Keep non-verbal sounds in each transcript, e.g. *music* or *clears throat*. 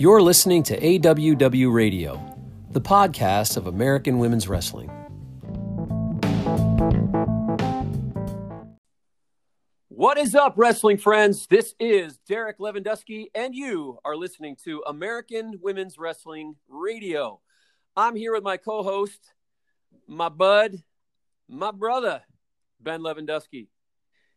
You're listening to AWW Radio, the podcast of American Women's Wrestling. What is up, wrestling friends? This is Derek Lewandowski, and you are listening to American Women's Wrestling Radio. I'm here with my co host, my bud, my brother, Ben Lewandowski.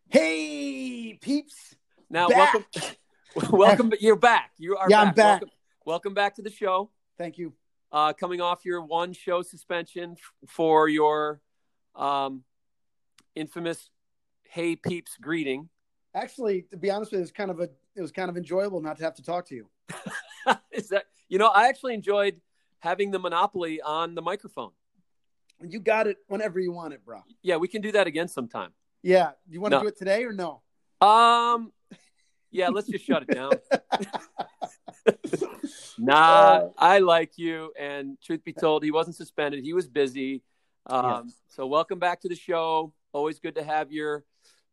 Hey, peeps. Now, Back. welcome. *laughs* welcome. *laughs* You're back. You are Yeah, back. I'm back. Welcome, welcome back to the show. Thank you. uh, coming off your one show suspension f- for your um, infamous "Hey Peeps" greeting. Actually, to be honest with you, it was kind of a it was kind of enjoyable not to have to talk to you. *laughs* Is that you know? I actually enjoyed having the monopoly on the microphone. You got it whenever you want it, bro. Yeah, we can do that again sometime. Yeah. You want to No. do it today or no? Um, yeah, let's just shut it down. *laughs* *laughs* Uh, Nah, I like you. And truth be told, he wasn't suspended. He was busy. Um, Yes. So welcome back to the show. Always good to have your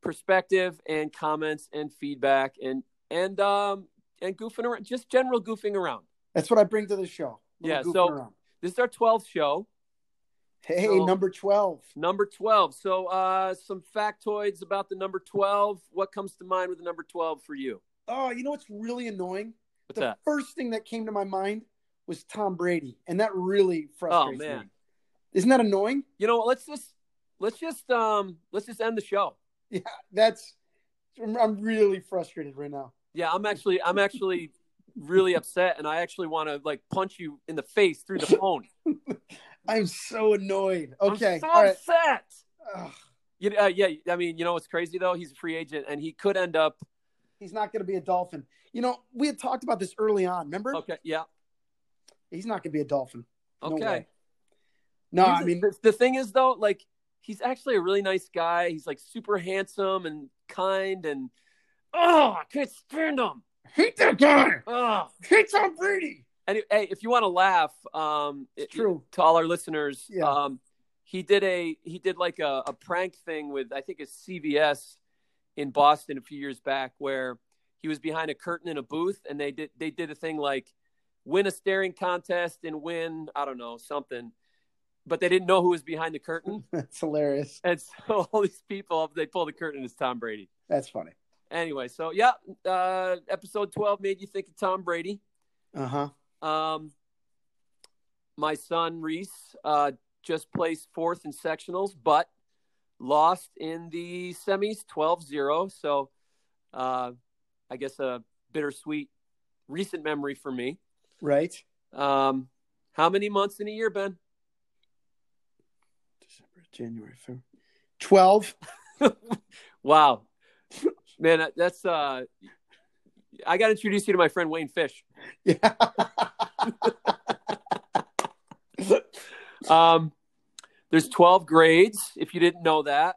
perspective and comments and feedback and and um and goofing around, just general goofing around. That's what I bring to the show. Yeah, so- around. This is our 12th show, hey, so- number twelve. number 12. So uh some factoids about the number 12. What comes to mind with the number 12 for you? Oh, you know what's really annoying? What's the that? first thing that came to my mind was Tom Brady, and that really frustrates Oh, man. me. Isn't that annoying? You know, what, let's just let's just um let's just end the show. *laughs* Yeah, that's. I'm really frustrated right now. Yeah, I'm actually I'm actually really upset and I actually want to like punch you in the face through the phone. *laughs* I'm so annoyed. Okay, I'm so all right. upset. Ugh, You, uh, yeah, I mean, you know what's crazy though? He's a free agent and he could end up. he's not going to be a Dolphin. You know, we had talked about this early on. Remember? Okay, yeah, He's not going to be a Dolphin. No okay. way. No, He's- I mean, the, the thing is though, like he's actually a really nice guy. He's like super handsome and kind and oh, I can't stand him. hate that guy. Oh, Hate Tom Brady. Any, hey, if you want to laugh, um, it- true. to all our listeners, Yeah. um, he did a he did like a, a prank thing with I think it's CVS in Boston a few years back where he was behind a curtain in a booth and they did they did a thing like win a staring contest and win I don't know something, but they didn't know who was behind the curtain *laughs* That's hilarious. and so *laughs* all these people they pull the curtain it's Tom Brady. That's funny. Anyway, so yeah, uh, episode twelve made you think of Tom Brady. Uh huh. Um, my son Reese uh, just placed fourth in sectionals, but lost in the semis 12 0. So uh, I guess a bittersweet recent memory for me. Right. Um, how many months in a year, Ben? December, January, February. Twelve. *laughs* Wow. Man, that's uh I got to introduce you to my friend Wayne Fish. Yeah. *laughs* Um, there's 12 grades. If you didn't know that,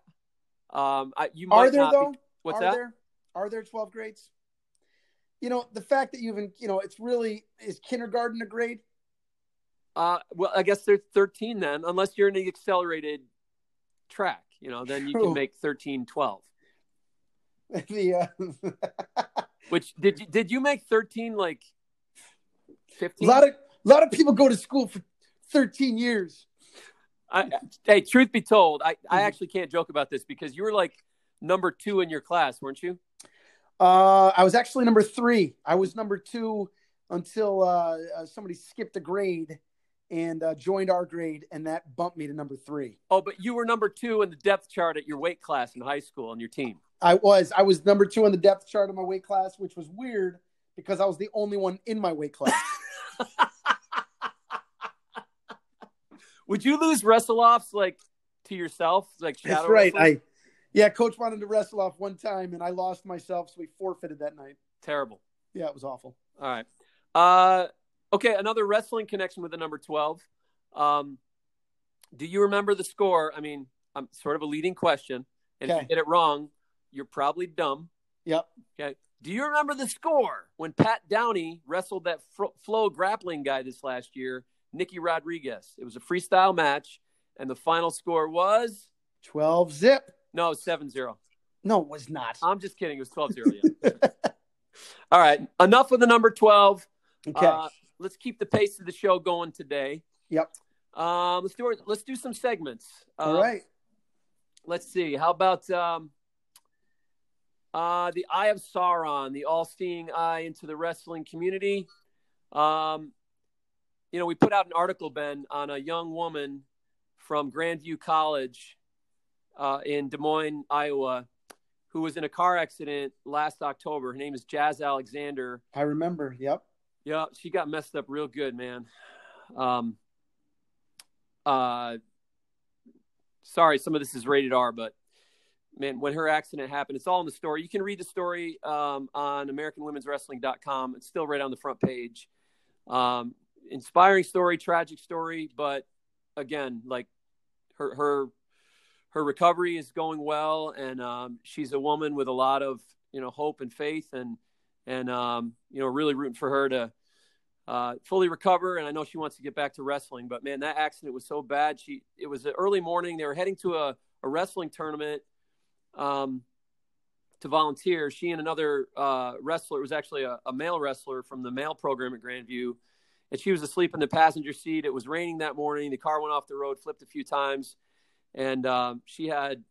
um, I, you might Are there not though? Be, what's Are that? there? Are there twelve grades? You know, the fact that you even, you know, it's really is kindergarten a grade? Uh, well, I guess there's 13 then, unless you're in the accelerated track. You know, then you True. can make 13, 12. *laughs* the uh, *laughs* Which did you, did you make 13 like a 15? lot of a lot of people go to school for thirteen years. I, hey, truth be told, I, I Mhm. actually can't joke about this because you were like number two in your class, weren't you? Uh, I was actually number three. I was number two until uh, uh, somebody skipped a grade and uh, joined our grade, and that bumped me to number three. Oh, but you were number two in the depth chart at your weight class in high school on your team. I was I was number two on the depth chart of my weight class, which was weird because I was the only one in my weight class. *laughs* Would you lose wrestle offs like to yourself, like shadow That's right. wrestling? I yeah, coach wanted to wrestle off one time, and I lost myself, so we forfeited that night. Terrible. Yeah, it was awful. All right. Uh, okay, another wrestling connection with the number 12. Um, do you remember the score? I mean, I'm sort of a leading question. And if Okay. you get it wrong, you're probably dumb. Yep. Okay. Do you remember the score when Pat Downey wrestled that fro- flow grappling guy this last year, Nicky Rodriguez? It was a freestyle match, and the final score was Twelve zip. no 7 0. No, it was not. I'm just kidding. It was 12 0. Yeah. *laughs* All right. Enough with the number 12. Okay. Uh, let's keep the pace of the show going today. yep. Um, let's do let's do some segments. All Um, right. Let's see. How about um, uh, the Eye of Sauron, the all-seeing eye into the wrestling community? Um, you know, we put out an article, Ben, on a young woman from Grandview College uh, in Des Moines, Iowa, who was in a car accident last October. Her name is Jas Alexander. I remember. Yep. Yeah, she got messed up real good, man. Um, uh, sorry, some of this is rated R, but man, when her accident happened, it's all in the story. You can read the story um, on AmericanWomen'sWrestling.com. It's still right on the front page. Um, inspiring story, tragic story, but again, like her her her recovery is going well, and um, she's a woman with a lot of you know hope and faith, and and um, you know really rooting for her to uh, fully recover. And I know she wants to get back to wrestling, but man, that accident was so bad. She it was early morning. They were heading to a, a wrestling tournament um, to volunteer. She and another uh, wrestler it was actually a, a male wrestler from the male program at Grandview. And she was asleep in the passenger seat. It was raining that morning. The car went off the road, flipped a few times, and um, she had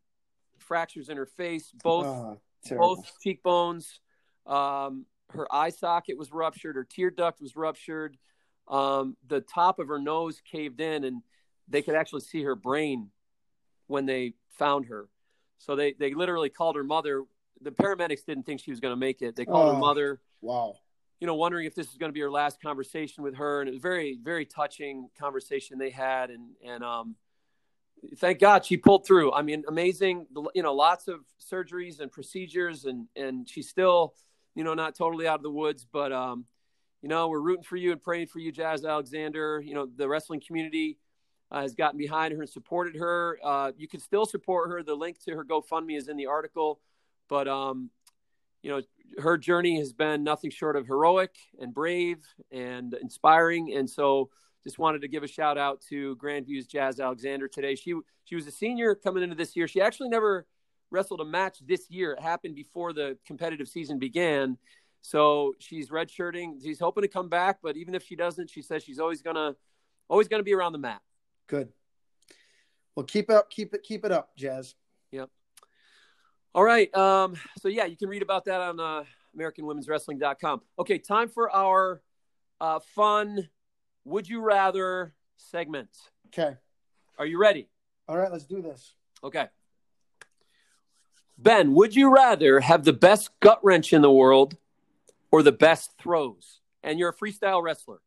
fractures in her face, both Oh, both cheekbones. Um, her eye socket was ruptured. Her tear duct was ruptured. Um, the top of her nose caved in, and they could actually see her brain when they found her. So they they literally called her mother. The paramedics didn't think she was going to make it. They called her Oh. mother, Wow. you know, wondering if this was going to be her last conversation with her, and it was a very very touching conversation they had, and and um, thank God she pulled through. I mean, amazing. You know, lots of surgeries and procedures, and and she's still, you know, not totally out of the woods, but um, you know, we're rooting for you and praying for you, Jas Alexander. You know, the wrestling community uh, has gotten behind her and supported her. Uh, you can still support her. The link to her GoFundMe is in the article, but um, you know, her journey has been nothing short of heroic and brave and inspiring, and so just wanted to give a shout out to Grandview's Jas Alexander today. She she was a senior coming into this year. She actually never wrestled a match this year. It happened before the competitive season began. So she's redshirting. She's hoping to come back, but even if she doesn't, she says she's always gonna always gonna be around the mat. Good. Well, keep it up. Keep it. Keep it up, Jas. Yep. All right. Um, so yeah, you can read about that on uh, AmericanWomen'sWrestling.com. Okay, time for our uh, fun "Would You Rather" segment. Okay. Are you ready? All right. Let's do this. Okay. Ben, would you rather have the best gut wrench in the world or the best throws? And you're a freestyle wrestler.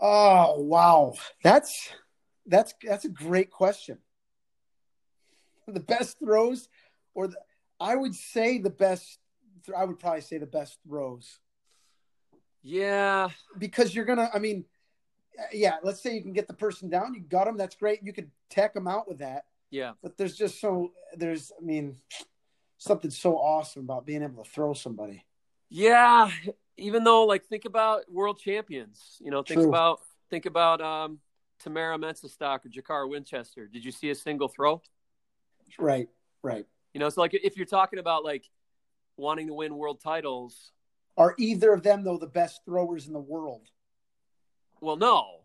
Oh wow, that's that's that's a great question. *laughs* The best throws, or the, I would say the best. I would probably say the best throws Yeah. because you're gonna. I mean, yeah. Let's say you can get the person down. You got them. That's great. You could tech them out with that. Yeah. But there's just so there's. I mean, something so awesome about being able to throw somebody. Yeah. Even though, like, think about world champions. You know, think True. about think about um, Tamyra Mensah-Stock or Jacarra Winchester. Did you see a single throw? Right. Right. You know, so like if you're talking about like wanting to win world titles, Are either of them though the best throwers in the world? well, no,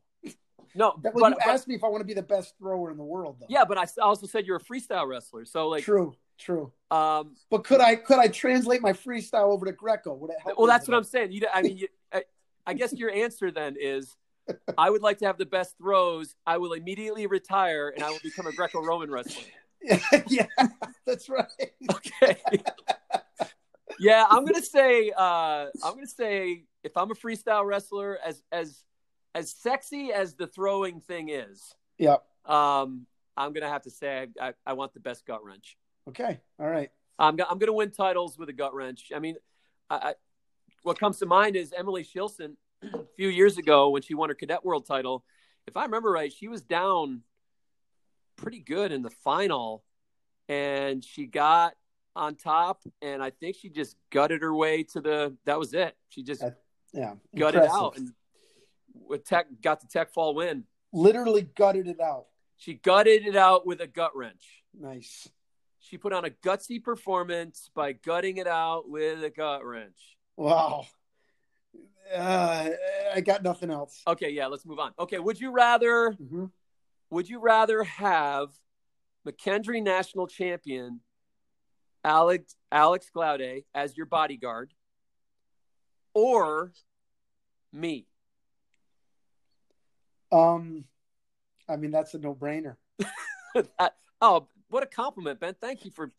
no. That, but, well, you but- asked me if I want to be the best thrower in the world, though. yeah, but I also said you're a freestyle wrestler. So like, true, true. um, But could I could I translate my freestyle over to Greco? Would it help? Well, that's what I'm saying. You, I mean, you, I, I guess your answer then is, *laughs* I would like to have the best throws. I will immediately retire and I will become a Greco-Roman wrestler. *laughs* yeah, that's right. *laughs* Okay. yeah, I'm gonna say, uh, I'm gonna say, if I'm a freestyle wrestler, as as as sexy as the throwing thing is, yeah, um, I'm gonna have to say I, I, I want the best gut wrench. Okay. All right. I'm, I'm going to win titles with a gut wrench. I mean, I, I, what comes to mind is Emily Shilson a *clears throat* few years ago when she won her cadet world title. If I remember right, she was down pretty good in the final and she got on top and I think she just gutted her way to the that was it. She just That- Yeah. gutted Impressive. out and with tech got the tech fall win. Literally gutted it out. She gutted it out with a gut wrench. Nice. She put on a gutsy performance by gutting it out with a gut wrench. Wow. Uh, I got nothing else. Okay, yeah, let's move on. Okay, would you rather Mhm. would you rather have McKendree national champion Alex Alex Glaude as your bodyguard or me? Um, I mean that's a no-brainer. *laughs* That- oh, what a compliment, Ben. Thank you for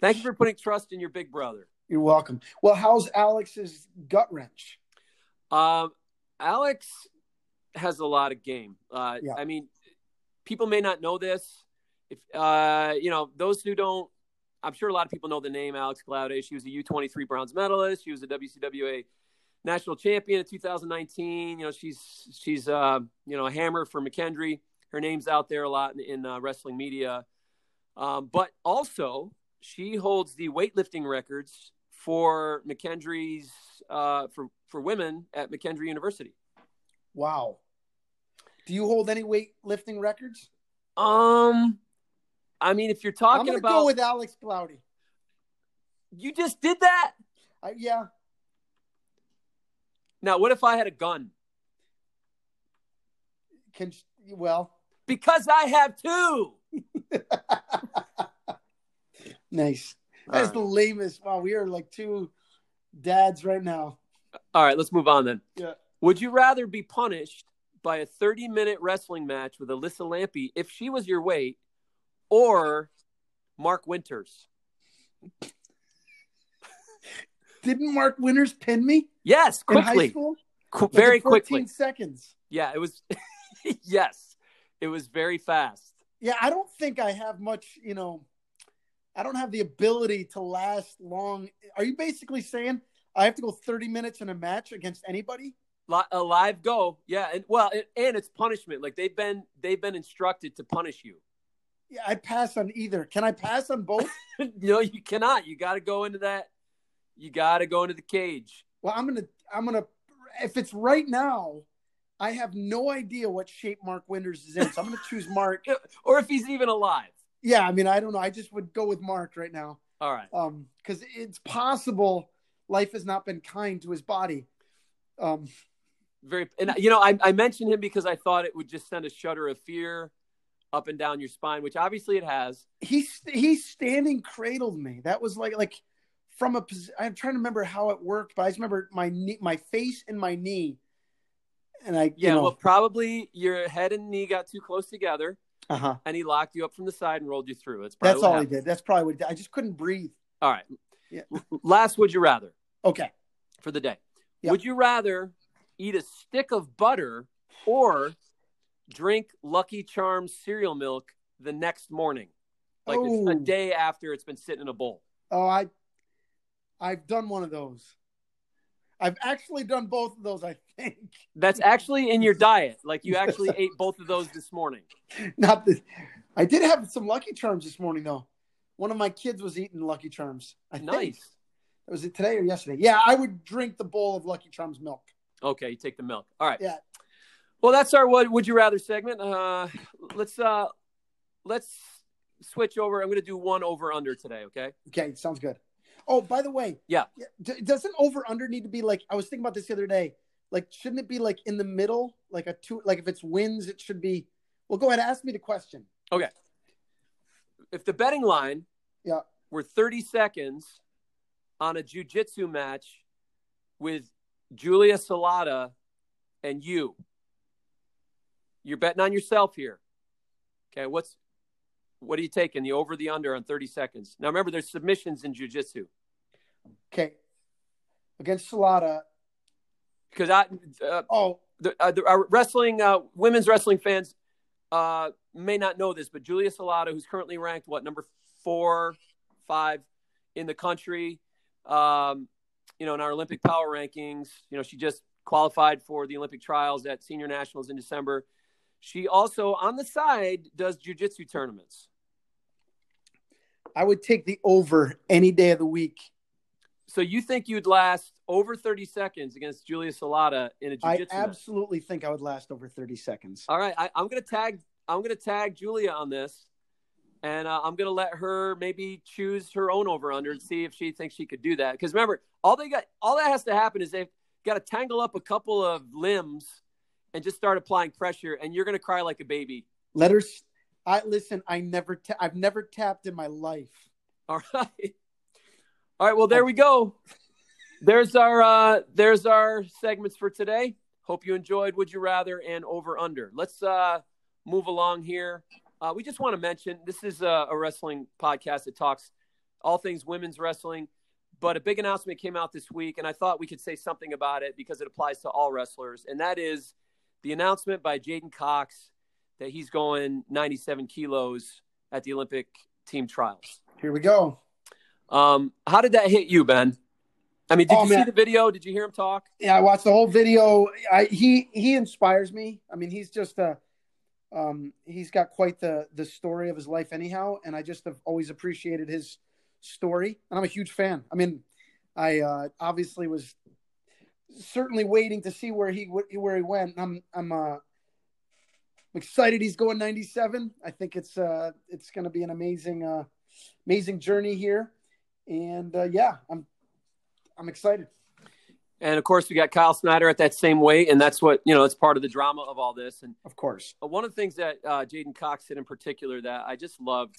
thank you for putting trust in your big brother. You're welcome. Well, how's Alex's gut wrench? Um, Alex has a lot of game. Uh, Yeah. I mean, people may not know this. If uh, you know those who don't, I'm sure a lot of people know the name Alex Glaude. She was a U23 bronze medalist. She was a WCWA national champion in 2019. You know, she's she's uh, you know a hammer for McKendree. Her name's out there a lot in, in uh, wrestling media. Um, but also, she holds the weightlifting records for McKendree's uh, for for women at McKendree University. Wow. Do you hold any weightlifting records? Um, I mean, if you're talking I'm about, go with Alex Cloudy. you just did that. I, yeah, Now, what if I had a gun? can well. Because I have two. *laughs* nice. That's right. the lamest. Wow, we are like two dads right now. All right, let's move on then. Yeah. Would you rather be punished by a 30 minute wrestling match with Alyssa Lampe if she was your weight, or Mark Winters? *laughs* Didn't Mark Winters pin me Yes, quickly, school? Qu- very in 14 quickly. seconds. Yeah, it was. *laughs* yes, it was very fast. Yeah, I don't think I have much. You know, I don't have the ability to last long. Are you basically saying I have to go 30 minutes in a match against anybody? A live go, yeah, and well, and, and it's punishment. Like they've been they've been instructed to punish you. Yeah, I pass on either. Can I pass on both? *laughs* no, you cannot. You got to go into that. You got to go into the cage. well, I'm gonna. I'm gonna. If it's right now, I have no idea what shape Mark Winters is in, so I'm gonna choose Mark. *laughs* or if he's even alive. Yeah, I mean, I don't know. I just would go with Mark right now. All right. um because it's possible life has not been kind to his body um Very, and you know, I, I mentioned him because I thought it would just send a shudder of fear up and down your spine, which obviously it has. he's he's standing cradled me that was like like from a i'm trying to remember how it worked but i just remember my knee my face and my knee and i Yeah, you know well, probably your head and knee got too close together, uh-huh and he locked you up from the side and rolled you through. That's probably that's all he did that's probably what he did. i just couldn't breathe All right. Yeah. Last, would you rather okay for the day? Would you rather eat a stick of butter or drink Lucky Charms cereal milk the next morning, like a, a Oh. day after it's been sitting in a bowl? oh i i've done one of those i've actually done both of those i think That's actually in your diet. Like you actually *laughs* ate both of those this morning. Not the. I did have some Lucky Charms this morning though. One of my kids was eating Lucky Charms. I think. Nice. Was it today or yesterday? Yeah, I would drink the bowl of Lucky Charms milk. Okay, you take the milk. All right. Yeah. Well, that's our what would you rather segment. Uh, let's uh, let's switch over. I'm going to do one over under today. Okay. Okay, sounds good. Oh, by the way, Yeah. d- doesn't over under need to be like? I was thinking about this the other day. Like, shouldn't it be like in the middle, like a two? Like if it's wins, it should be. Well, go ahead. Ask me the question. Okay. If the betting line, Yeah. were 30 seconds on a jujitsu match with Julia Salata and you, you're betting on yourself here. Okay, what's what are you taking? The over, the under on 30 seconds. Now remember, there's submissions in jujitsu. Okay. Against Salata. Because I uh, Oh, the, uh, the our wrestling uh, women's wrestling fans uh, may not know this, but Julia Salata, who's currently ranked what number four, five in the country, um, you know, in our Olympic power rankings, you know, she just qualified for the Olympic trials at Senior Nationals in December. She also on the side does jujitsu tournaments. I would take the over any day of the week. So you think you'd last over 30 seconds against Julia Salata in a jiu-jitsu match? absolutely think I would last over 30 seconds. All right, I, I'm gonna tag. I'm gonna tag Julia on this, and uh, I'm gonna let her maybe choose her own over under and see if she thinks she could do that. Because remember, all they got, all that has to happen is they've got to tangle up a couple of limbs and just start applying pressure, and you're going to cry like a baby. Let her. I listen. I never. Ta- I've never tapped in my life. All *laughs* right. All right. Well, there we go. There's our uh, there's our segments for today. Hope you enjoyed Would You Rather and Over Under. Let's uh, move along here. Uh, we just want to mention this is a, a wrestling podcast that talks all things women's wrestling. But a big announcement came out this week, and I thought we could say something about it because it applies to all wrestlers, and that is the announcement by J'den Cox that he's going 97 kilos at the Olympic team trials. Here we go. Um, how did that hit you, Ben? I mean, did oh, you man. see the video? Did you hear him talk? Yeah, I watched the whole video. I, he he inspires me. I mean, he's just a um, he's got quite the the story of his life, anyhow. And I just have always appreciated his story, and I'm a huge fan. I mean, I uh, obviously was certainly waiting to see where he where he went. I'm I'm uh, excited he's going 97. I think it's uh, it's going to be an amazing uh, amazing journey here, and uh, yeah, I'm I'm excited. And of course, we got Kyle Snyder at that same weight, and that's what you know. It's part of the drama of all this. And of course, one of the things that uh, J'den Cox said in particular that I just loved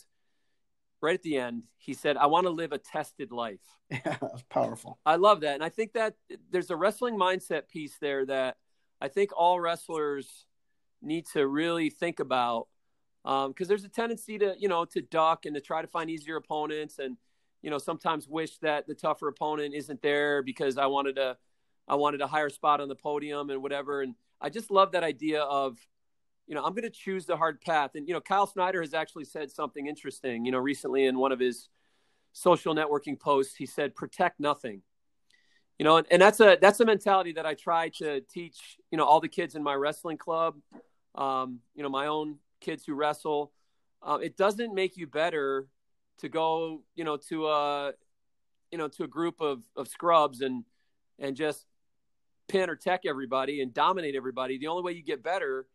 right at the end, he said, I want to live a tested life. Yeah, *laughs* that's powerful. I love that. And I think that there's a wrestling mindset piece there that I think all wrestlers need to really think about. Because um, there's a tendency to, you know, to duck and to try to find easier opponents and, you know, sometimes wish that the tougher opponent isn't there because I wanted to, I wanted a higher spot on the podium and whatever. And I just love that idea of, you know, I'm going to choose the hard path. And, you know, Kyle Snyder has actually said something interesting, you know, recently in one of his social networking posts. He said, protect nothing. You know, and, and that's a that's a mentality that I try to teach, you know, all the kids in my wrestling club, um, you know, my own kids who wrestle. Uh, it doesn't make you better to go, you know, to a, you know, to a group of, of scrubs and and just pin or tech everybody and dominate everybody. The only way you get better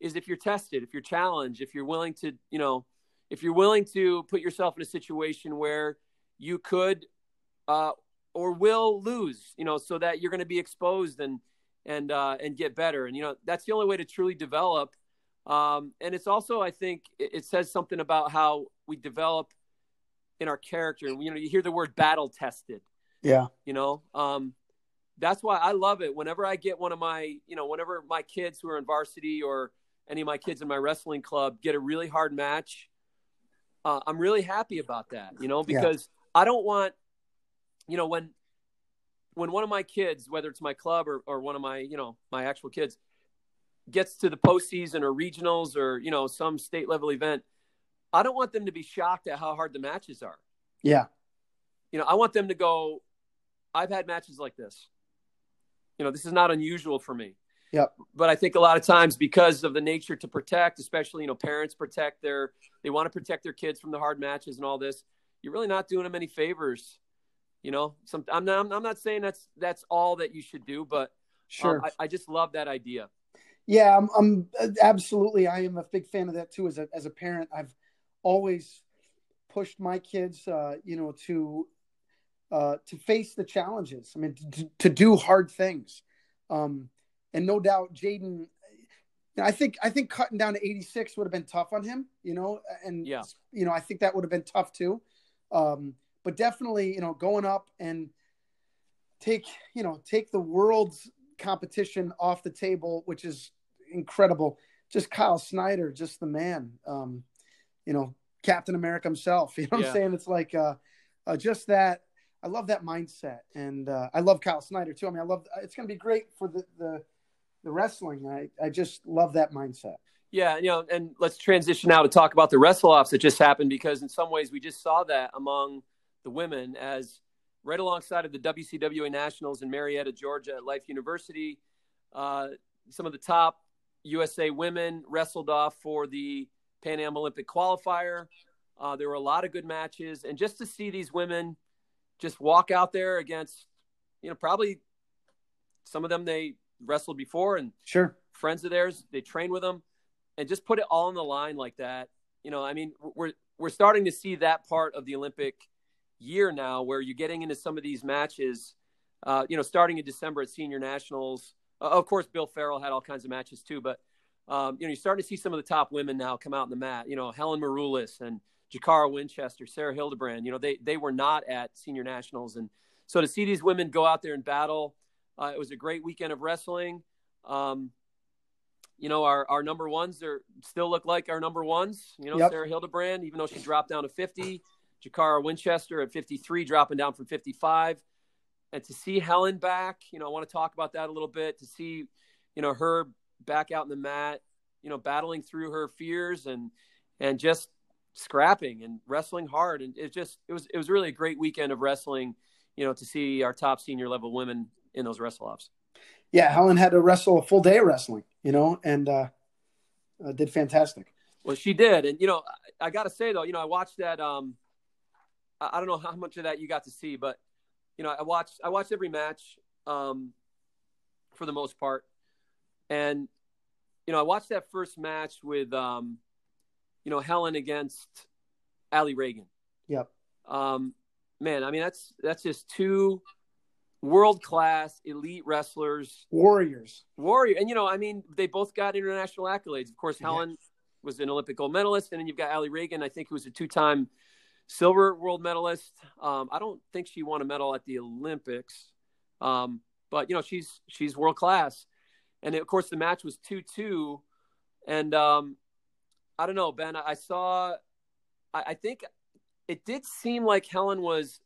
is if you're tested, if you're challenged, if you're willing to, you know, if you're willing to put yourself in a situation where you could uh, or will lose, you know, so that you're going to be exposed and and uh, and get better. And you know, that's the only way to truly develop. Um, and it's also, I think, it, it says something about how we develop in our character. You know, you hear the word battle tested. Yeah. You know, um, that's why I love it. Whenever I get one of my, you know, whenever my kids who are in varsity or any of my kids in my wrestling club get a really hard match, uh, I'm really happy about that, you know, because yeah. I don't want, you know, when when one of my kids, whether it's my club or, or one of my, you know, my actual kids, gets to the postseason or regionals or you know some state level event, I don't want them to be shocked at how hard the matches are. Yeah, you know, I want them to go. I've had matches like this. You know, this is not unusual for me. Yep. But I think a lot of times because of the nature to protect, especially you know parents protect their they want to protect their kids from the hard matches and all this. You're really not doing them any favors. You know, some I'm not I'm not saying that's that's all that you should do, but sure, um, I, I, just love that idea. Yeah, I'm, I'm absolutely. I am a big fan of that too. As a as a parent, I've always pushed my kids, uh, you know, to uh, to face the challenges. I mean, to, to do hard things. Um, and no doubt J'den. I think I think cutting down to 86 would have been tough on him, you know, and yeah. you know I think that would have been tough too. Um, but definitely, you know, going up and take you know take the world's competition off the table, which is incredible. Just Kyle Snyder, just the man. Um, you know, Captain America himself. *laughs* You know what yeah. I'm saying? It's like uh, uh, just that. I love that mindset, and uh, I love Kyle Snyder too. I mean, I love. It's going to be great for the the the wrestling. I, I just love that mindset. Yeah, you know, and let's transition now to talk about the wrestle offs that just happened because in some ways we just saw that among the women as right alongside of the WCWA Nationals in Marietta, Georgia at Life University, uh, some of the top USA women wrestled off for the Pan Am Olympic qualifier. Uh, there were a lot of good matches, and just to see these women just walk out there against, you know, probably some of them they wrestled before and sure friends of theirs. They train with them and just put it all on the line like that. You know, I mean, we're we're starting to see that part of the Olympic year now, where you're getting into some of these matches uh, you know, starting in December at senior nationals. Uh, of course, Bill Farrell had all kinds of matches too, but um, you know, you're starting to see some of the top women now come out in the mat. You know, Helen Maroulis and Jacarra Winchester, Sarah Hildebrand. You know, they they were not at senior nationals, and so to see these women go out there and battle, uh, it was a great weekend of wrestling. Um, you know, our, our number ones are still look like our number ones. You know, yep. Sarah Hildebrand, even though she dropped down to 50, Jacarra Winchester at 53, dropping down from 55. And to see Helen back, you know, I want to talk about that a little bit. To see, you know, her back out in the mat, you know, battling through her fears and and just scrapping and wrestling hard. And it just it was it was really a great weekend of wrestling. You know, to see our top senior level women in those wrestle offs. Yeah, Helen had to wrestle a full day of wrestling, you know, and uh, uh, did fantastic. Well, she did, and you know, I, I got to say though, you know, I watched that. Um, I, I don't know how much of that you got to see, but you know, I watched I watched every match um, for the most part, and you know, I watched that first match with um, you know Helen against Allie Ragan. Yep. Um, man, I mean that's that's just two world class elite wrestlers, warriors, warrior. And you know, I mean, they both got international accolades. Of course, Helen was an Olympic gold medalist, and then you've got Allie Ragan. I think who was a two time silver world medalist. Um, I don't think she won a medal at the Olympics, um, but you know she's she's world class. And of course, the match was two two, and um, I don't know, Ben. I saw. I, I think it did seem like Helen was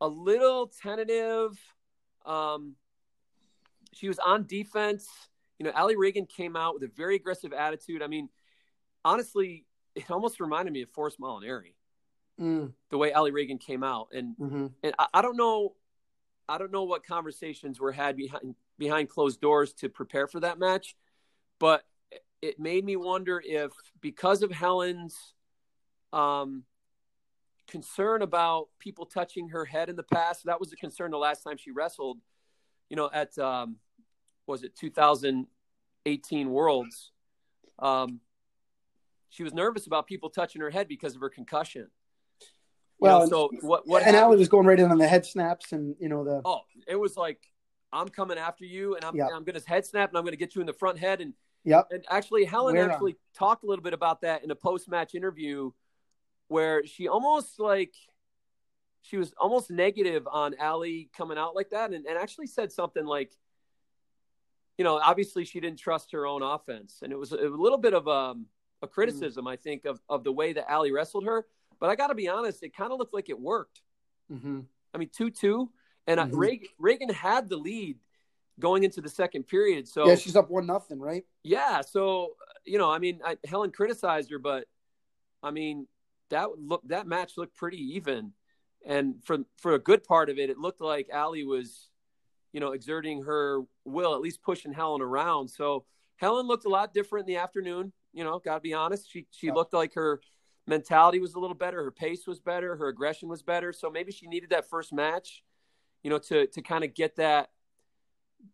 a little tentative. Um, she was on defense. You know, Allie Ragan came out with a very aggressive attitude. I mean, honestly, it almost reminded me of Forrest Molinari mm. the way Allie Ragan came out, and mm-hmm. and I, I, don't know, I don't know what conversations were had behind behind closed doors to prepare for that match, but it made me wonder if because of Helen's um, concern about people touching her head in the past, that was a concern the last time she wrestled. You know, at um, was it 2018 Worlds? Um, she was nervous about people touching her head because of her concussion. Well, know, so what? What? And Allie was going right in on the head snaps, and you know the. Oh, it was like I'm coming after you, and I'm yep. I'm going to head snap, and I'm going to get you in the front head, and yep. And actually, Helen actually on? talked a little bit about that in a post match interview, where she almost like she was almost negative on Allie coming out like that, and, and actually said something like, you know, obviously she didn't trust her own offense, and it was a, a little bit of a, um, a criticism, mm-hmm. I think, of of the way that Allie wrestled her. But I got to be honest, it kind of looked like it worked. Mm-hmm. I mean, 2 2. And mm-hmm. Ragan, Ragan had the lead going into the second period. So yeah, she's up one nothing, right? Yeah. So you know, I mean, I, Helen criticized her, but I mean, that look that match looked pretty even, and for for a good part of it, it looked like Allie was, you know, exerting her will, at least pushing Helen around. So Helen looked a lot different in the afternoon. You know, got to be honest. She she yeah. looked like her mentality was a little better, her pace was better, her aggression was better. So maybe she needed that first match, you know, to to kind of get that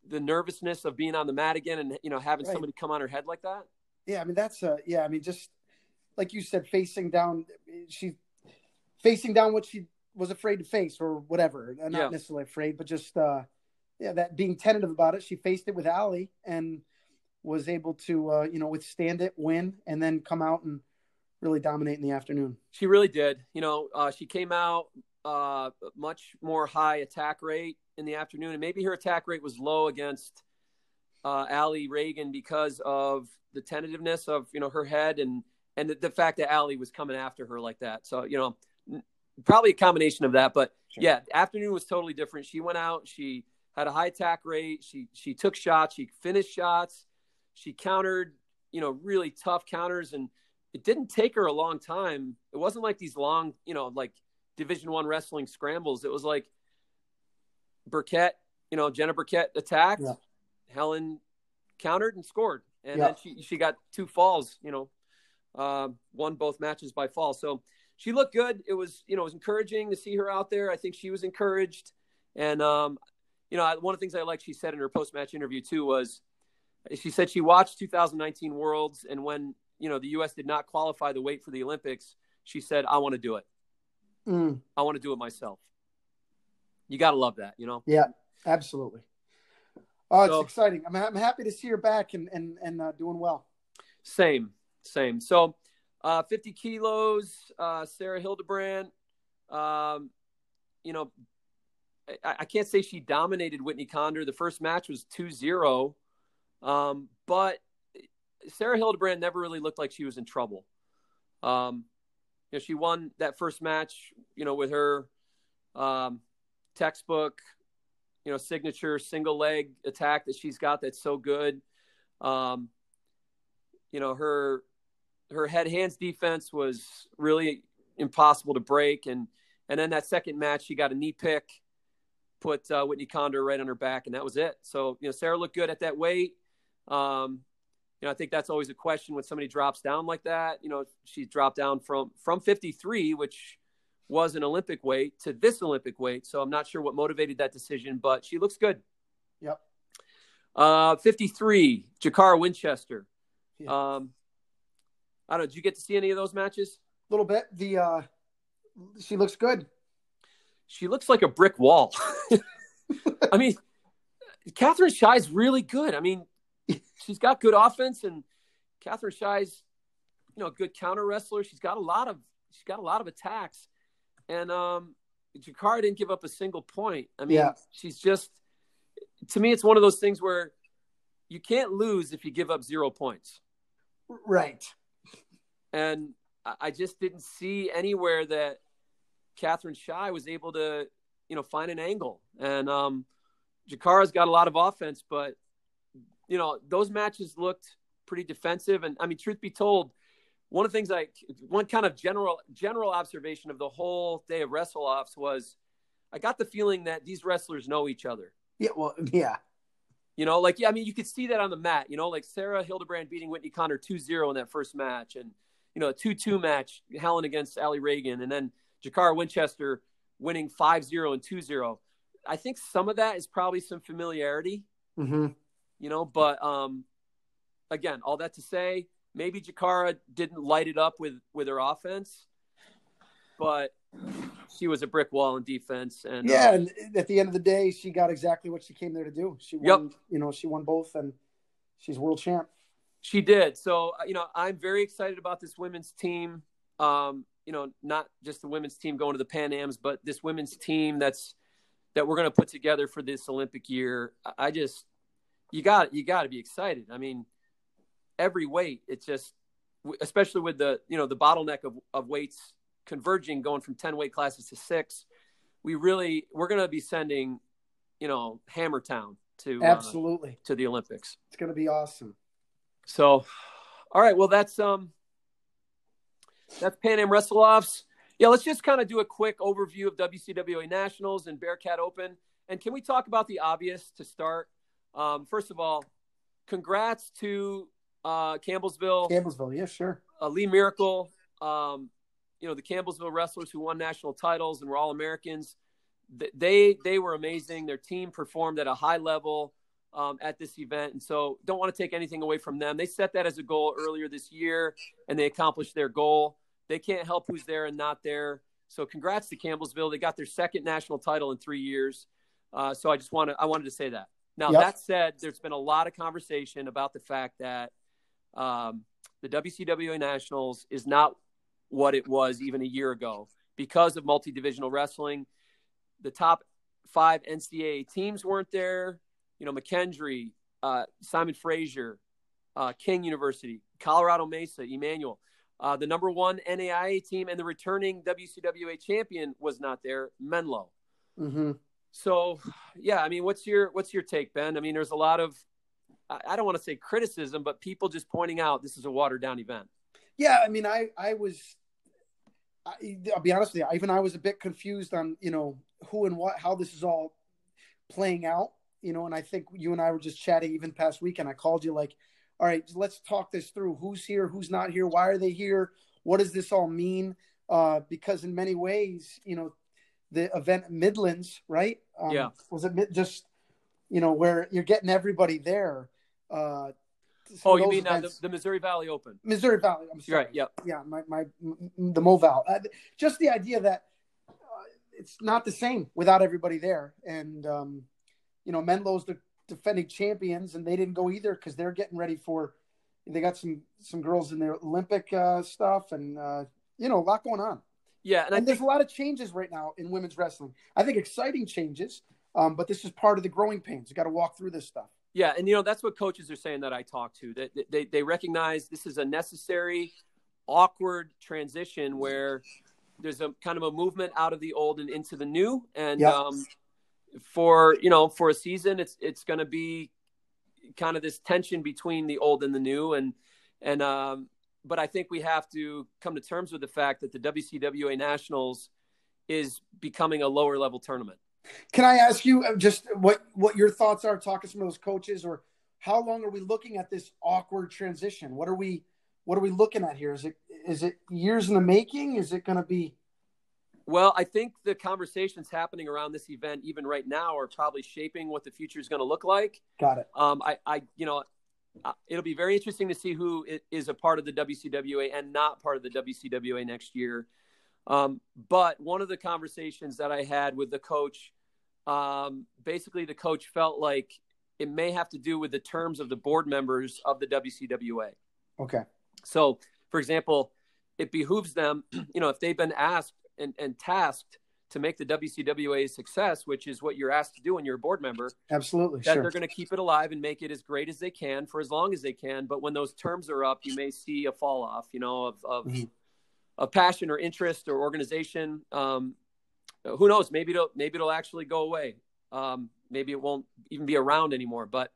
the nervousness of being on the mat again and you know having right. somebody come on her head like that. Yeah, I mean that's uh yeah, I mean just like you said, facing down she facing down what she was afraid to face or whatever. Not yeah. necessarily afraid, but just uh yeah, that being tentative about it. She faced it with Allie and was able to uh, you know withstand it, win, and then come out and really dominate in the afternoon. She really did. You know, uh, she came out uh, much more high attack rate in the afternoon, and maybe her attack rate was low against uh, Allie Ragan because of the tentativeness of you know her head and and the, the, fact that Allie was coming after her like that. So you know, probably a combination of that. But sure. yeah, afternoon was totally different. She went out. She had a high attack rate. She she took shots. She finished shots. She countered. You know, really tough counters and it didn't take her a long time. It wasn't like these long, you know, like Division One wrestling scrambles. It was like Burkett, you know, Jenna Burkett attacked, yeah. Helen countered and scored, and yeah. then she she got two falls. You know, uh, won both matches by fall. So she looked good. It was you know it was encouraging to see her out there. I think she was encouraged, and um, you know one of the things I like she said in her post match interview too was she said she watched 2019 Worlds, and when you know the U.S. did not qualify the weight for the Olympics, she said, "I want to do it. Mm. I want to do it myself." You got to love that, you know. Yeah. Absolutely. Oh, it's So- exciting. I'm, I'm happy to see her back and and and uh, doing well. Same, same. So, uh, 50 kilos, uh, Sarah Hildebrand. Um, you know, I, I can't say she dominated Whitney Conder. The first match was 2 0. Um, but Sarah Hildebrand never really looked like she was in trouble. Um, you know, she won that first match, you know, with her um, textbook, you know, signature single leg attack that she's got that's so good. Um, you know her her head hands defense was really impossible to break and and then that second match she got a knee pick put uh, whitney conder right on her back and that was it so you know sarah looked good at that weight um, you know i think that's always a question when somebody drops down like that you know she dropped down from from 53 which was an olympic weight to this olympic weight so i'm not sure what motivated that decision but she looks good Yep. uh, 53 jakara winchester Yeah. um, I don't know. Did you get to see any of those matches? A little bit. The uh, she looks good. She looks like a brick wall. *laughs* I mean, Katherine Shai's really good. I mean, she's got good offense, and Katherine Shai's, you know, a good counter wrestler. She's got a lot of she's got a lot of attacks, and um, Jacarra didn't give up a single point. I mean, Yeah. she's just to me, it's one of those things where you can't lose if you give up zero points. Right. and I- I just didn't see anywhere that Katherine Shai was able to, you know, find an angle. And um, Jacarra's got a lot of offense, but you know, those matches looked pretty defensive. And I mean, truth be told, one of the things I, one kind of general general observation of the whole day of wrestle offs was, I got the feeling that these wrestlers know each other. Yeah. Well. Yeah. You know, like, yeah, I mean, you could see that on the mat, you know, like Sarah Hildebrand beating Whitney Conder 2 0 in that first match, and, you know, a 2 2 match, Helen against Allie Ragan, and then Jacarra Winchester winning 5 0 and 2 0. I think some of that is probably some familiarity, Mm-hmm. You know, but um, again, all that to say, maybe Jacarra didn't light it up with, with her offense, but she was a brick wall in defense. And, uh, Yeah. And at the end of the day, she got exactly what she came there to do. She won. You know, she won both, and she's world champ. She did. So, uh, you know, I'm very excited about this women's team. Um, you know, not just the women's team going to the Pan Ams, but this women's team that's that we're going to put together for this Olympic year. I just you got you got to be excited. I mean, every weight, it's just especially with the, you know, the bottleneck of of weights converging going from 10 weight classes to 6. We really we're going to be sending, you know, Hammer Town to uh, Absolutely. to the Olympics. It's going to be awesome. So, all right. Well, that's um, that's Pan Am Wrestle Offs. Yeah, let's just kind of do a quick overview of WCWA Nationals and Bearcat Open. And can we talk about the obvious to start? Um, first of all, congrats to uh, Campbellsville, Campbellsville. Yeah. Sure. uh, Lee Miracle. Um, you know the Campbellsville wrestlers who won national titles and were all Americans. They they were amazing. Their team performed at a high level um, at this event, and so don't want to take anything away from them. They set that as a goal earlier this year, and they accomplished their goal. They can't help who's there and not there. So congrats to Campbellsville. They got their second national title in three years. Uh, so I just want to I wanted to say that. Now Yep. that said, there's been a lot of conversation about the fact that um, the WCWA Nationals is not what it was even a year ago because of multi-divisional wrestling. The top five NCAA teams weren't there. You know, McKendree, uh, Simon Fraser, uh, King University, Colorado Mesa, Emmanuel. Uh, the number one NAIA team and the returning WCWA champion was not there, Menlo. Mm-hmm. So, yeah, I mean, what's your what's your take, Ben? I mean, there's a lot of I don't want to say criticism, but people just pointing out this is a watered down event. Yeah, I mean, I I was, I, I'll be honest with you. Even I was a bit confused on you know who and what, how this is all playing out. You know, and I think you and I were just chatting even past weekend. I called you like, all right, let's talk this through. Who's here? Who's not here? Why are they here? What does this all mean? Uh, because in many ways, you know, the event Midlands, right? Um, Yeah. Was it mid- just, you know, where you're getting everybody there? Uh, Oh, you mean uh, the, the Missouri Valley Open? Missouri Valley. I'm sorry. right. Yep. Yeah, my my the Moval. Uh, just the idea that uh, it's not the same without everybody there, and um, you know, Menlo's the defending champions, and they didn't go either because they're getting ready for. They got some some girls in their Olympic uh, stuff, and uh, you know, a lot going on. Yeah, and, and there's a lot of changes right now in women's wrestling. I think exciting changes, um, but this is part of the growing pains. You got to walk through this stuff. Yeah, and you know that's what coaches are saying that I talk to. That they, they, they recognize this is a necessary, awkward transition where there's a kind of a movement out of the old and into the new, and Yeah. um, for you know for a season, it's it's going to be kind of this tension between the old and the new, and and um, but I think we have to come to terms with the fact that the WCWA Nationals is becoming a lower level tournament. Can I ask you uh, just what what your thoughts are talking to some of those coaches, or how long are we looking at this awkward transition? What are we what are we looking at here? Is it is it years in the making? Is it going to be? Well, I think the conversations happening around this event, even right now, are probably shaping what the future is going to look like. Got it. Um, I, I, you know, it'll be very interesting to see who is a part of the WCWA and not part of the WCWA next year. Um, but one of the conversations that I had with the coach, um, basically, the coach felt like it may have to do with the terms of the board members of the WCWA. Okay. So, for example, it behooves them, *clears throat* you know, if they've been asked and, and tasked to make the WCWA a success, which is what you're asked to do when you're a board member, Absolutely. that Sure. they're going to keep it alive and make it as great as they can for as long as they can. But when those terms are up, you may see a fall off, you know, of, of, Mhm. of passion or interest or organization. Um, who knows? Maybe it'll, maybe it'll actually go away. Um, maybe it won't even be around anymore. But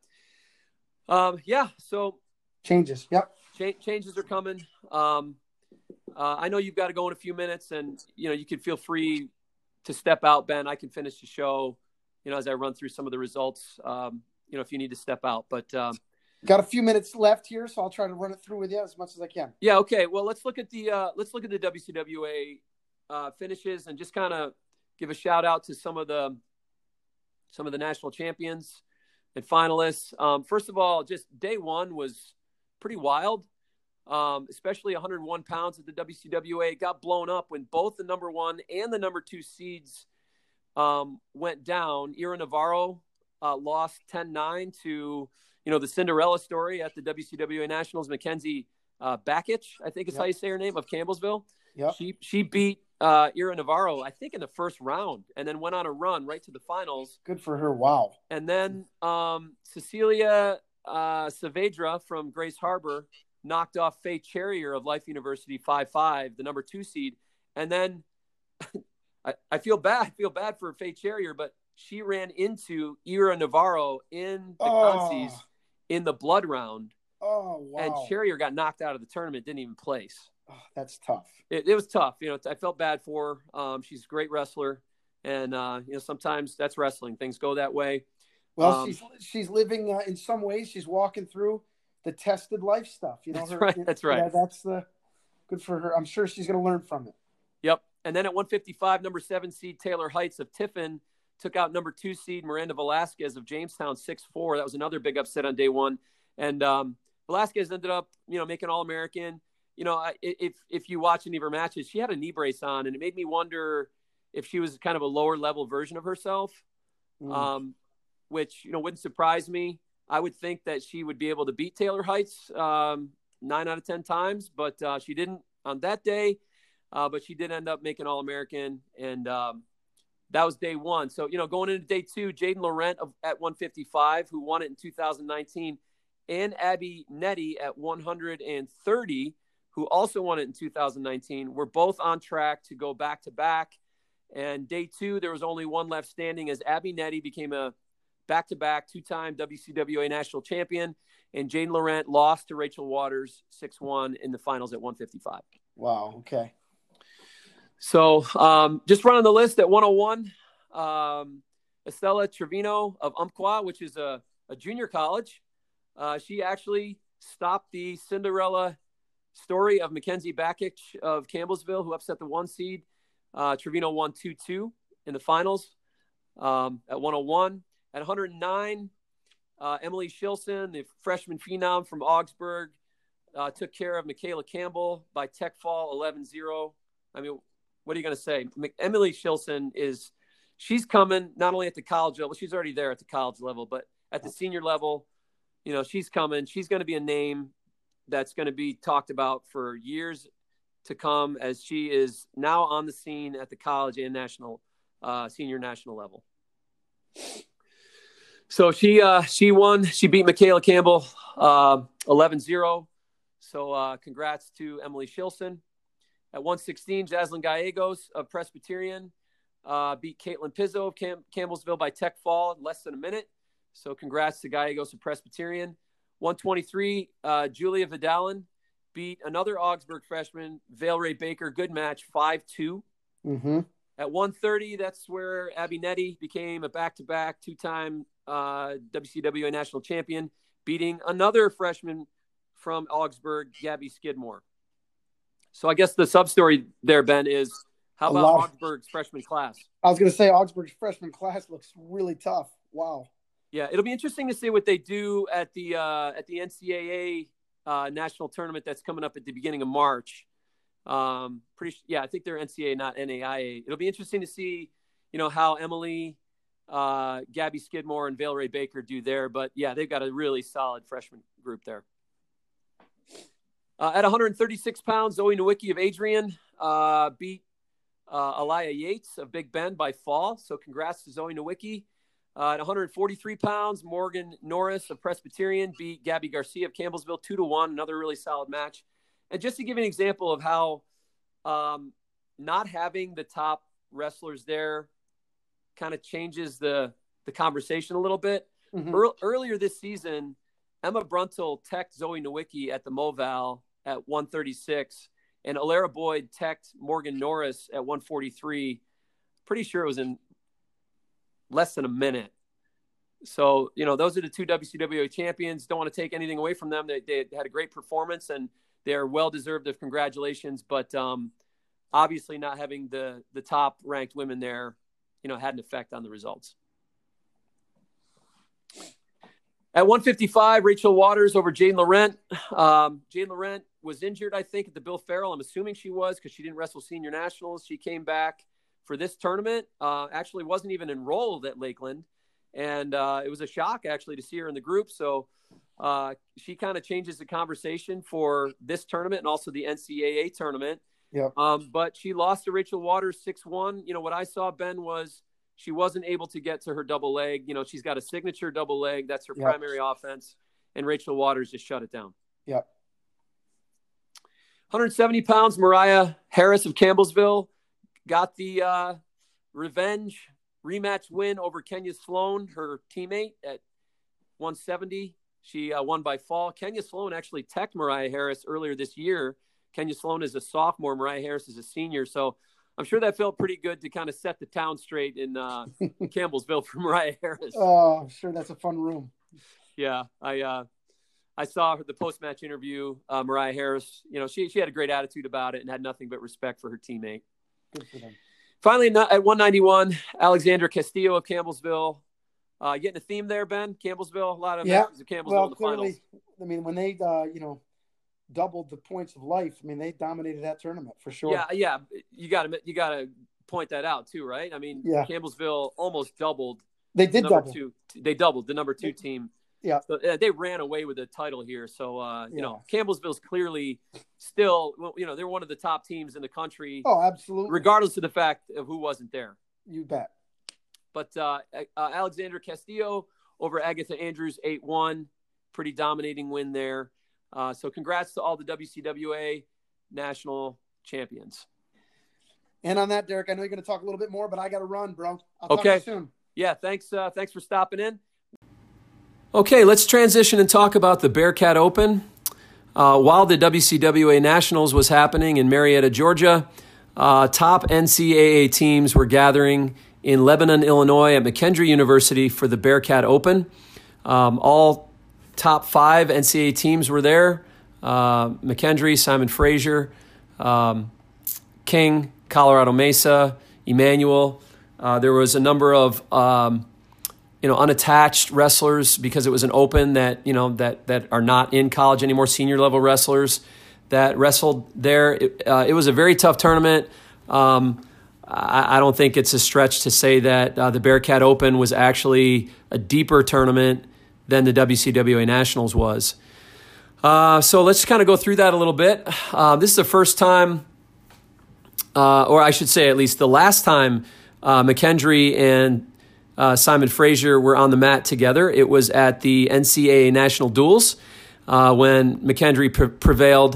um, yeah, so Changes. Yep. Cha- changes are coming. Um, uh, I know you've got to go in a few minutes, and you know you can feel free to step out, Ben. I can finish the show, you know, as I run through some of the results. Um, you know, if you need to step out, but um, Got a few minutes left here, so I'll try to run it through with you as much as I can. yeah, okay. Well, let's look at the uh, let's look at the WCWA uh, finishes and just kind of give a shout out to some of the some of the national champions and finalists. Um, first of all, just day one was pretty wild, um, especially 101 pounds at the WCWA. It got blown up when both the number one and the number two seeds um, went down. Ira Navarro uh, lost 10-9 to you know the Cinderella story at the WCWA Nationals. Mackenzie uh, Bakich, I think is how you say her name of Campbellsville. Yep. She she beat uh, Ira Navarro, I think, in the first round, and then went on a run right to the finals. Good for her. Wow. And then um, Cecilia uh, Saavedra from Grace Harbor knocked off Faye Cherrier of Life University 5 5, the number two seed. And then *laughs* I, I feel bad, I feel bad for Faye Cherrier, but she ran into Ira Navarro in the Oh. consies in the blood round, Oh wow. and Cherrier got knocked out of the tournament, didn't even place. Oh, that's tough. It, it was tough. You know, I felt bad for her. Um, she's a great wrestler. And, uh, you know, sometimes that's wrestling. Things go that way. Well, Um, she's she's living uh, in some ways. She's walking through the tested life stuff. You know, That's her, right, that's right. Yeah, that's the good for her. I'm sure she's going to learn from it. Yep. And then at 155, number seven seed Taylor Heights of Tiffin took out number two seed Miranda Velasquez of Jamestown 6 4. That was another big upset on day one. And um, Velasquez ended up, you know, making All American. You know, I- if if you watch any of her matches, she had a knee brace on, and it made me wonder if she was kind of a lower level version of herself, Mm. um, which you know wouldn't surprise me. I would think that she would be able to beat Taylor Heights um, nine out of ten times, but uh, she didn't on that day. Uh, but she did end up making All American, and um, that was day one. So you know, going into day two, Jaden Laurent of, at 155, who won it in 2019, and Abby Nettie at 130, who also won it in 2019, were both on track to go back to back. And day two, there was only one left standing as Abby Nettie became a back to back two time WCWA national champion. And Jane Laurent lost to Rachel Waters 6 1 in the finals at 155. Wow. Okay. So um, just running the list at 101, um, Estella Trevino of Umpqua, which is a, a junior college. Uh, she actually stopped the Cinderella story of Mackenzie Bakich of Campbellsville, who upset the one seed. Uh, Trevino won 2 2 in the finals um, at 101. At 109, uh, Emily Shilson, the freshman phenom from Augsburg, uh, took care of Michaela Campbell by tech fall 11 0. I mean, what are you going to say? Emily Shilson is she's coming not only at the college level, she's already there at the college level, but at the senior level, you know, she's coming. She's going to be a name that's going to be talked about for years to come as she is now on the scene at the college and national uh, senior national level. So she uh, she won. She beat Michaela Campbell uh, 11-0. So uh, congrats to Emily Shilson. At 116, Jaslyn Gallegos of Presbyterian uh, beat Caitlin Pizzo of Cam- Campbellsville by tech fall in less than a minute. So congrats to Gallegos of Presbyterian. 123, uh, Julia Vidalin beat another Augsburg freshman, Valerie Baker. Good match, 5 2. Mm-hmm. At 130, that's where Abby Nettie became a back to back two time uh, WCWA national champion, beating another freshman from Augsburg, Gabby Skidmore. So I guess the sub story there, Ben, is how about Augsburg's freshman class? I was going to say Augsburg's freshman class looks really tough. Wow. Yeah, it'll be interesting to see what they do at the uh, at the NCAA uh, national tournament that's coming up at the beginning of March. Um, pretty, yeah, I think they're NCAA, not NAIA. It'll be interesting to see, you know, how Emily, uh, Gabby Skidmore, and Valerie Baker do there. But yeah, they've got a really solid freshman group there. Uh, at 136 pounds, Zoe Nowicki of Adrian uh, beat uh, Yates of Big Bend by fall. So congrats to Zoe Nowicki. Uh, at 143 pounds, Morgan Norris of Presbyterian beat Gabby Garcia of Campbellsville two to one. Another really solid match. And just to give an example of how um, not having the top wrestlers there kind of changes the the conversation a little bit. Mhm. Earl- earlier this season, Emma Bruntil teched Zoe Nowicki at the Moval at 136, and Alara Boyd teched Morgan Norris at 143. Pretty sure it was in less than a minute. So, you know, those are the two WCWA champions. Don't want to take anything away from them. They, they had a great performance and they're well deserved of congratulations. But um, obviously, not having the the top ranked women there, you know, had an effect on the results. At 155, Rachel Waters over Jane Laurent. Um, Jane Laurent was injured, I think, at the Bill Farrell. I'm assuming she was because she didn't wrestle senior nationals. She came back for this tournament. Uh, actually, wasn't even enrolled at Lakeland, and uh, it was a shock actually to see her in the group. So uh, she kind of changes the conversation for this tournament and also the NCAA tournament. Yep. Um, but she lost to Rachel Waters six one. You know what I saw Ben was she wasn't able to get to her double leg. You know she's got a signature double leg. That's her Yep. primary offense, and Rachel Waters just shut it down. Yeah. 170 pounds, Mariah Harris of Campbellsville got the uh, revenge rematch win over Kenya Sloan, her teammate at 170. She uh, won by fall. Kenya Sloan actually teched Mariah Harris earlier this year. Kenya Sloan is a sophomore. Mariah Harris is a senior. So I'm sure that felt pretty good to kind of set the town straight in uh, *laughs* Campbellsville for Mariah Harris. Oh, I'm sure that's a fun room. Yeah, I uh, I saw the post match interview. Uh, Mariah Harris, you know, she she had a great attitude about it and had nothing but respect for her teammate. Good for them. Finally, at 191, Alexandra Castillo of Campbellsville. Uh, getting a theme there, Ben. Campbellsville, a lot of Yeah. of Campbellsville in Well, the clearly, finals. I mean, when they, uh, you know, doubled the points of life, I mean, they dominated that tournament for sure. Yeah, yeah. You got to you got to point that out too, right? I mean, Yeah. Campbellsville almost doubled. They did number double. two. They doubled the number two They- team. Yeah. So, uh, they ran away with the title here. So uh, you Yeah. know, Campbellsville's clearly still, you know, they're one of the top teams in the country, Oh, absolutely. regardless of the fact of who wasn't there. you bet. But uh, uh, Alexandra Castillo over Agatha Andrews, 8 1. Pretty dominating win there. Uh, so congrats to all the WCWA national champions. And on that, Derek, I know you're going to talk a little bit more, but I got to run, bro. I'll talk to Okay. you soon. Yeah, thanks. Uh, thanks for stopping in. Okay, let's transition and talk about the Bearcat Open. Uh, while the WCWA Nationals was happening in Marietta, Georgia, uh, top NCAA teams were gathering in Lebanon, Illinois, at McKendree University for the Bearcat Open. Um, all top five NCAA teams were there: uh, Simon Fraser, um, King, Colorado Mesa, Emmanuel. Uh, there was a number of um, you know unattached wrestlers because it was an open that you know that that are not in college anymore, senior level wrestlers that wrestled there. It, uh, it was a very tough tournament. Um, I, I don't think it's a stretch to say that uh, the Bearcat Open was actually a deeper tournament than the WCWA Nationals was. Uh, so let's kind of go through that a little bit. Uh, this is the first time, uh, or I should say, at least the last time uh, McKendree and uh, Simon Fraser were on the mat together. It was at the NCAA National Duels uh, when McKendree pre- prevailed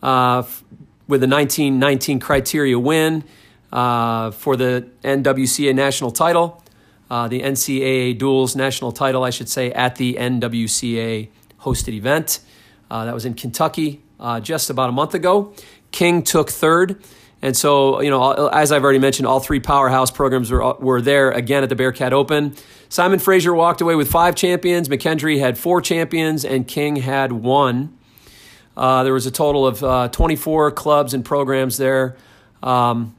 with a 1919 criteria win for the NWCA national title. The NCAA Duels national title, I should say, at the NWCA hosted event. Uh, that was in Kentucky uh, just about a month ago. King took third. And so, you know, as I've already mentioned, all three powerhouse programs were, were there again at the Bearcat Open. Simon Fraser walked away with five champions. McKendree had four champions, and King had one. Uh, there was a total of uh, 24 clubs and programs there. Um,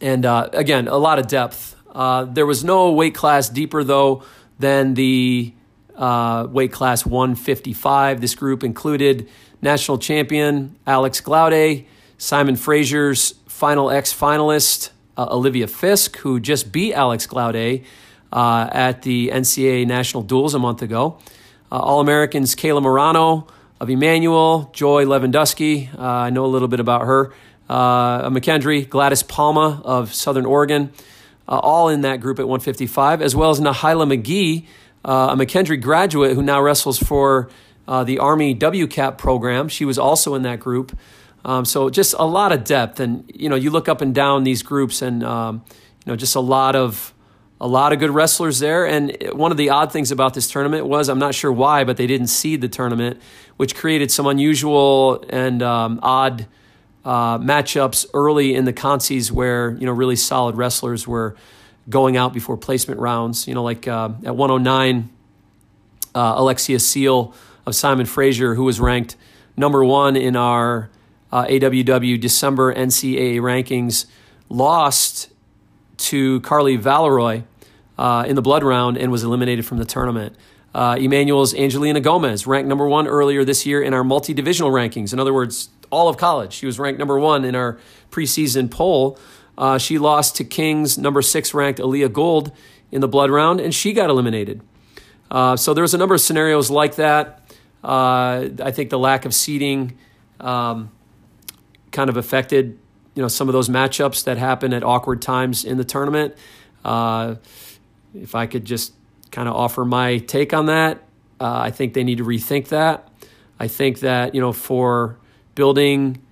and uh, again, a lot of depth. Uh, there was no weight class deeper, though, than the uh, weight class 155. This group included national champion Alex Glaude, Simon Fraser's Final X finalist uh, Olivia Fisk, who just beat Alex Glaude uh, at the NCAA National Duels a month ago. Uh, All Americans Kayla Morano of Emmanuel, Joy Lewandowski. I know a little bit about her. McKendree, Gladys Palma of Southern Oregon, all in that group at 155, as well as Nahila McGee uh, a McKendree graduate who now wrestles for uh, the Army WCAP program. She was also in that group. Um, so just a lot of depth, and you know, you look up and down these groups, and um, you know, just a lot of a lot of good wrestlers there. And one of the odd things about this tournament was I'm not sure why, but they didn't seed the tournament, which created some unusual and um, odd uh, matchups early in the consies where you know really solid wrestlers were going out before placement rounds. You know, like uh, at 109, uh, Alexia Seal of Simon Fraser, who was ranked number one in our uh, AWW December NCAA rankings, lost to Carly Valeroy uh, in the blood round and was eliminated from the tournament. Uh, Emmanuel's Angelina Gomez, ranked number one earlier this year in our multi divisional rankings. In other words, all of college. She was ranked number one in our preseason poll. Uh, she lost to King's number six ranked Aaliyah Gold in the blood round, and she got eliminated. Uh, so there was a number of scenarios like that. Uh, I think the lack of seeding um, kind of affected you know some of those matchups that happen at awkward times in the tournament. Uh, if I could just kind of offer my take on that, uh, I think they need to rethink that. I think that you know for building.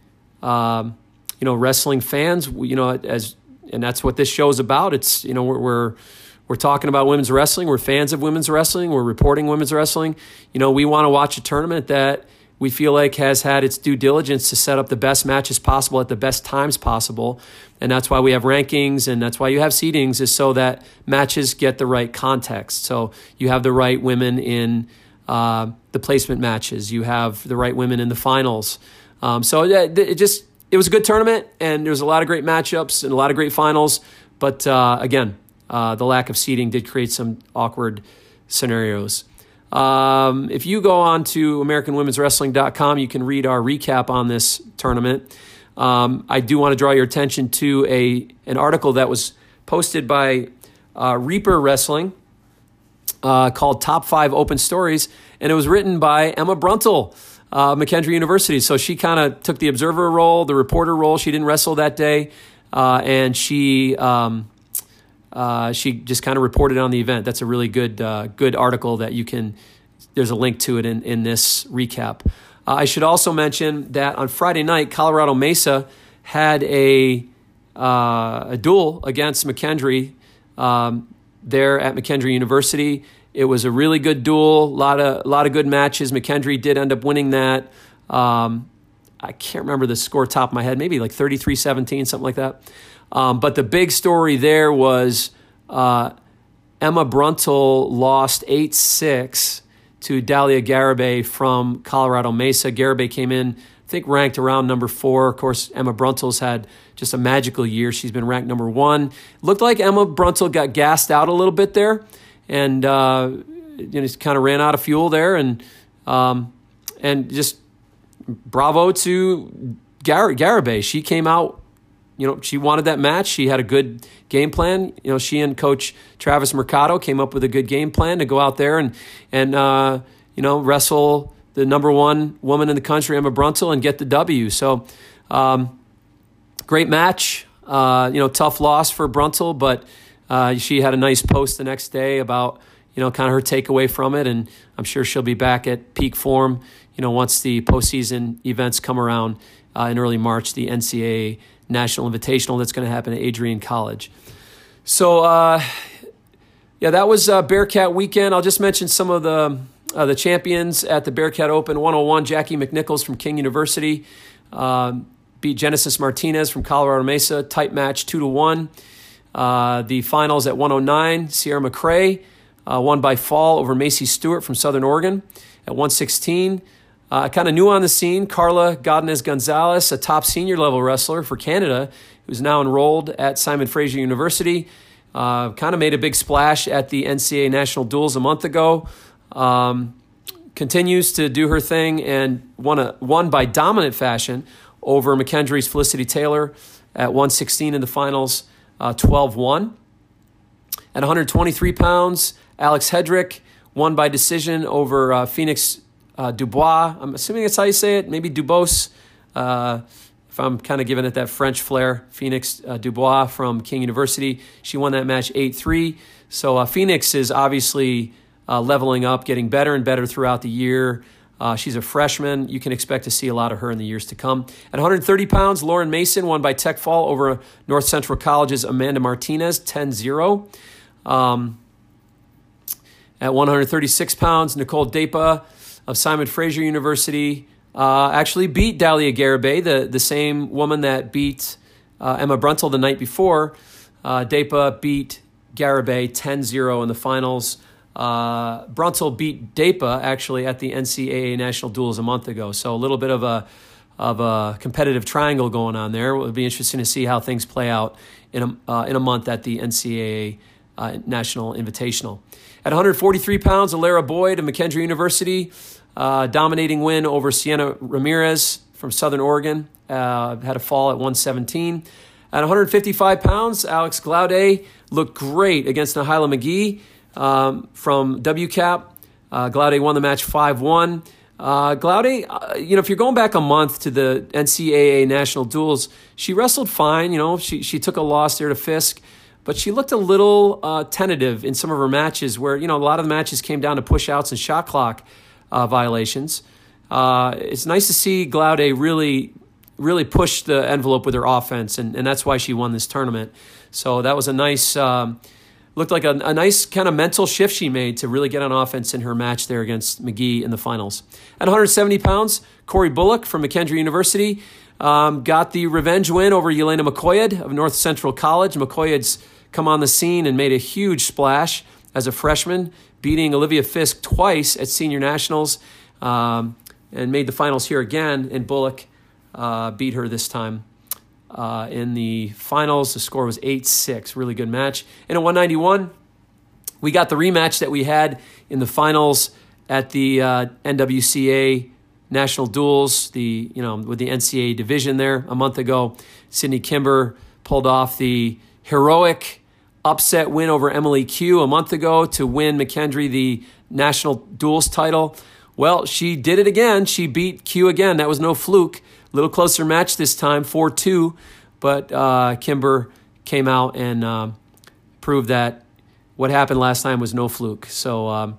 Um, you know, wrestling fans, you know, as and that's what this show is about. It's you know we're, we're we're talking about women's wrestling. We're fans of women's wrestling. We're reporting women's wrestling. You know, we want to watch a tournament that we feel like has had its due diligence to set up the best matches possible at the best times possible. And that's why we have rankings and that's why you have seedings is so that matches get the right context. So you have the right women in uh, the placement matches. You have the right women in the finals. Um, so it, it just it was a good tournament, and there was a lot of great matchups and a lot of great finals. But uh, again, uh, the lack of seating did create some awkward scenarios. Um, if you go on to AmericanWomen'sWrestling.com, you can read our recap on this tournament. Um, I do want to draw your attention to a an article that was posted by uh, Reaper Wrestling uh, called "Top Five Open Stories," and it was written by Emma Bruntil uh, McKendree University. So she kind of took the observer role, the reporter role. She didn't wrestle that day, uh, and she um, uh, she just kind of reported on the event. That's a really good uh, good article that you can. There's a link to it in in this recap. Uh, I should also mention that on Friday night, Colorado Mesa had a uh, a duel against McKendree um, there at McKendree University. It was a really good duel, a lot of lot of good matches. McKendree did end up winning that. Um, I can't remember the score top of my head, maybe like 33 17, something like that. Um, but the big story there was uh, Emma Bruntil lost 8 6 to Dalia Garibay from Colorado Mesa. Garibay came in, I think, ranked around number four. Of course, Emma Bruntil's had just a magical year. She's been ranked number one. Looked like Emma Bruntil got gassed out a little bit there and uh, you know, just kind of ran out of fuel there, and um, and just bravo to Gar- Garibay. She came out you know, she wanted that match. She had a good game plan. You know, she and Coach Travis Mercado came up with a good game plan to go out there and and uh, you know wrestle the number one woman in the country, Emma Bruntil, and get the W. So, um, great match. Uh, you know, tough loss for Bruntil, but uh, she had a nice post the next day about you know kind of her takeaway from it, and I'm sure she'll be back at peak form. You know, once the postseason events come around uh, in early March, the NCAA National Invitational that's going to happen at Adrian College. So, uh, yeah, that was uh, Bearcat weekend. I'll just mention some of the uh, the champions at the Bearcat Open 101. Jackie McNichols from King University um, beat Genesis Martinez from Colorado Mesa. Tight match, two to one. Uh, the finals at 109. Sierra McCray uh, won by fall over Macy Stewart from Southern Oregon at 116. Uh, kind of new on the scene, Karla Godinez Gonzalez, a top senior level wrestler for Canada, who's now enrolled at Simon Fraser University. Uh, kind of made a big splash at the NCAA National Duels a month ago. Um, continues to do her thing and won, a, won by dominant fashion over McKendree's Felicity Taylor at 116 in the finals, uh, 12 1. At 123 pounds, Alex Hedrick won by decision over uh, Phoenix uh, Dubois. I'm assuming that's how you say it. Maybe Dubose. Uh, if I'm kind of giving it that French flair, Phoenix uh, Dubois from King University. She won that match 8 3. So uh, Phoenix is obviously uh, leveling up, getting better and better throughout the year. Uh, she's a freshman. You can expect to see a lot of her in the years to come. At 130 pounds, Lauren Mason won by tech fall over North Central College's Amanda Martinez 10 0. Um, at 136 pounds, Nicole Depa of Simon Fraser University uh, actually beat Dalia Garibay, the, the same woman that beat uh, Emma Bruntil the night before. Uh, Depa beat Garibay 10 0 in the finals. Uh, Bruntil beat Depa actually at the NCAA National Duels a month ago. So a little bit of a of a competitive triangle going on there. It will be interesting to see how things play out in a, uh, in a month at the NCAA uh, National Invitational. At 143 pounds, Alara Boyd of McKendree University uh, dominating win over Sienna Ramirez from Southern Oregon. Uh, had a fall at 117. At 155 pounds, Alex Glaude looked great against Nahila McGee um, from WCAP. Uh, Glaude won the match 5 1. Uh, Glaude, uh, you know, if you're going back a month to the NCAA national duels, she wrestled fine. You know, she, she took a loss there to Fisk, but she looked a little uh, tentative in some of her matches where, you know, a lot of the matches came down to push outs and shot clock uh, violations. Uh, it's nice to see Glaude really, really push the envelope with her offense, and, and that's why she won this tournament. So that was a nice, um, looked like a, a nice kind of mental shift she made to really get on offense in her match there against McGee in the finals. At 170 pounds, Corey Bullock from McKendree University um, got the revenge win over Yelena Makoyed of North Central College. Makoyed's come on the scene and made a huge splash as a freshman beating Olivia Fisk twice at senior nationals um, and made the finals here again. And Bullock uh, beat her this time uh, in the finals. The score was 8 6. Really good match. And at 191, we got the rematch that we had in the finals at the uh, NWCA national duels, the you know with the NCAA division there a month ago. Sydney Kimber pulled off the heroic upset win over Emily Q a month ago to win McKendree the national duels title. Well, she did it again. She beat Q again. That was no fluke. A little closer match this time, 4 2. But uh, Kimber came out and uh, proved that what happened last time was no fluke. So, um,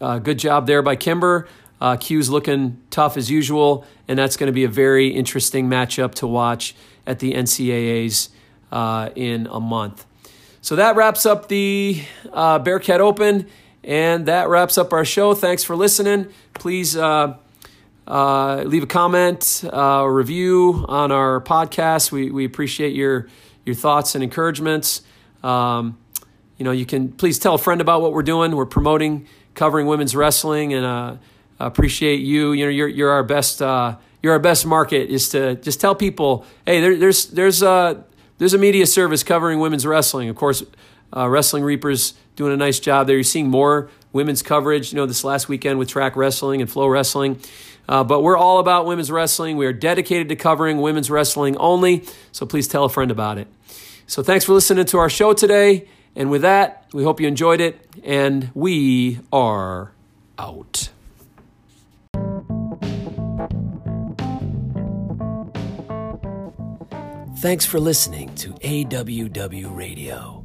uh, good job there by Kimber. Uh, Q's looking tough as usual, and that's going to be a very interesting matchup to watch at the NCAAs uh, in a month. So that wraps up the uh, Bearcat Open, and that wraps up our show. Thanks for listening. Please uh, leave a comment, uh, a review on our podcast. We, we appreciate your your thoughts and encouragements. Um, you know, you can please tell a friend about what we're doing. We're promoting, covering women's wrestling, and uh, appreciate you. You know, you're you're our best. Uh, you're our best market is to just tell people, hey, there, there's there's uh, there's a media service covering women's wrestling. Of course, uh, Wrestling Reapers doing a nice job there. You're seeing more women's coverage, you know, this last weekend with track wrestling and flow wrestling. Uh, but we're all about women's wrestling. We are dedicated to covering women's wrestling only. So please tell a friend about it. So thanks for listening to our show today. And with that, we hope you enjoyed it. And we are out. Thanks for listening to AWW Radio.